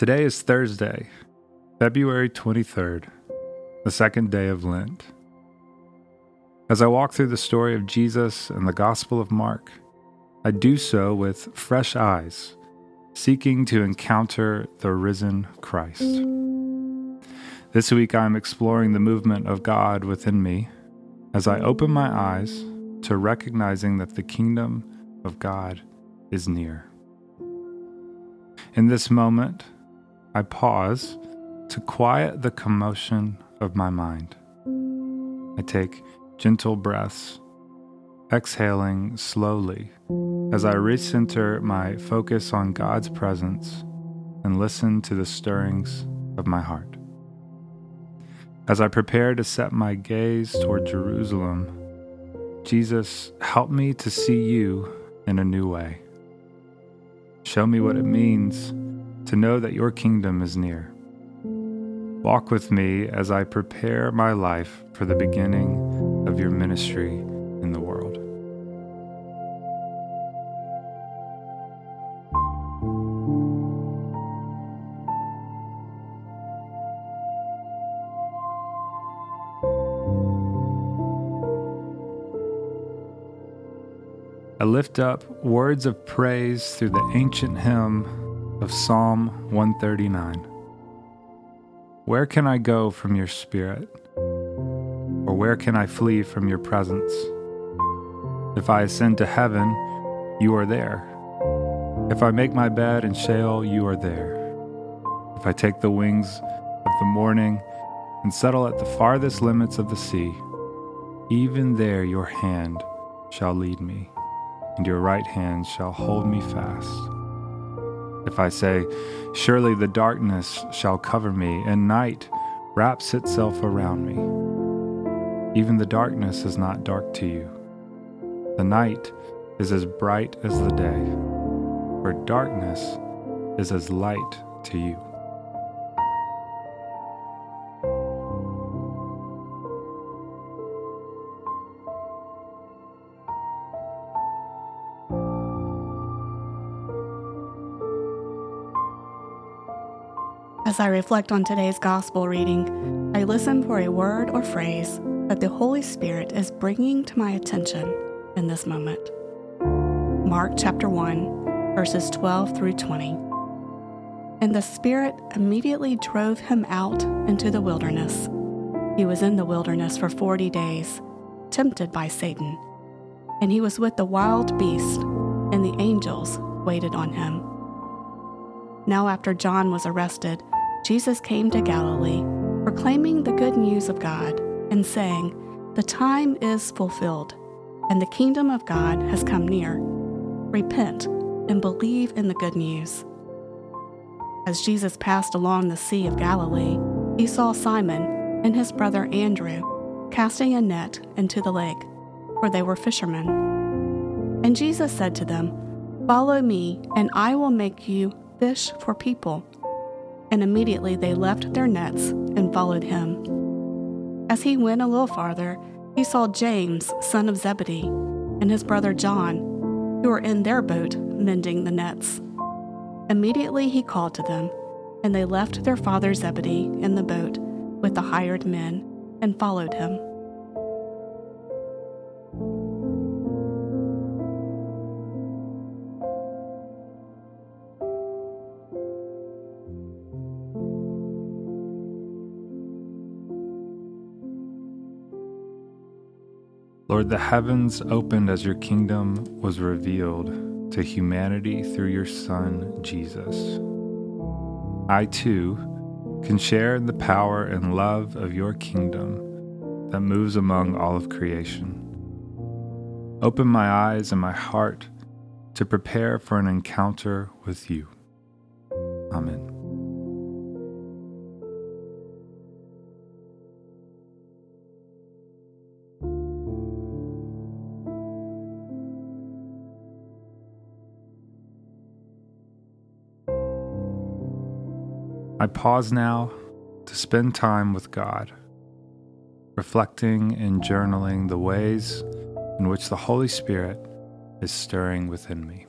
Today is Thursday, February 23rd, the second day of Lent. As I walk through the story of Jesus and the Gospel of Mark, I do so with fresh eyes, seeking to encounter the risen Christ. This week I am exploring the movement of God within me as I open my eyes to recognizing that the kingdom of God is near. In this moment, I pause to quiet the commotion of my mind. I take gentle breaths, exhaling slowly as I recenter my focus on God's presence and listen to the stirrings of my heart. As I prepare to set my gaze toward Jerusalem, Jesus, help me to see you in a new way. Show me what it means to know that your kingdom is near. Walk with me as I prepare my life for the beginning of your ministry in the world. I lift up words of praise through the ancient hymn of Psalm 139. Where can I go from your spirit? Or where can I flee from your presence? If I ascend to heaven, you are there. If I make my bed in Sheol, you are there. If I take the wings of the morning and settle at the farthest limits of the sea, even there your hand shall lead me, and your right hand shall hold me fast. If I say, Surely the darkness shall cover me, and night wraps itself around me, even the darkness is not dark to you. The night is as bright as the day, for darkness is as light to you. As I reflect on today's gospel reading, I listen for a word or phrase that the Holy Spirit is bringing to my attention in this moment. Mark chapter 1, verses 12 through 20. And the Spirit immediately drove him out into the wilderness. He was in the wilderness for 40 days, tempted by Satan. And he was with the wild beast, and the angels waited on him. Now, after John was arrested, Jesus came to Galilee, proclaiming the good news of God and saying, The time is fulfilled, and the kingdom of God has come near. Repent and believe in the good news. As Jesus passed along the Sea of Galilee, he saw Simon and his brother Andrew casting a net into the lake, for they were fishermen. And Jesus said to them, Follow me, and I will make you fish for people and immediately they left their nets and followed him. As he went a little farther, he saw James, son of Zebedee, and his brother John, who were in their boat mending the nets. Immediately he called to them, and they left their father Zebedee in the boat with the hired men and followed him. Lord, the heavens opened as your kingdom was revealed to humanity through your Son, Jesus. I too can share in the power and love of your kingdom that moves among all of creation. Open my eyes and my heart to prepare for an encounter with you. Amen. I pause now to spend time with God, reflecting and journaling the ways in which the Holy Spirit is stirring within me.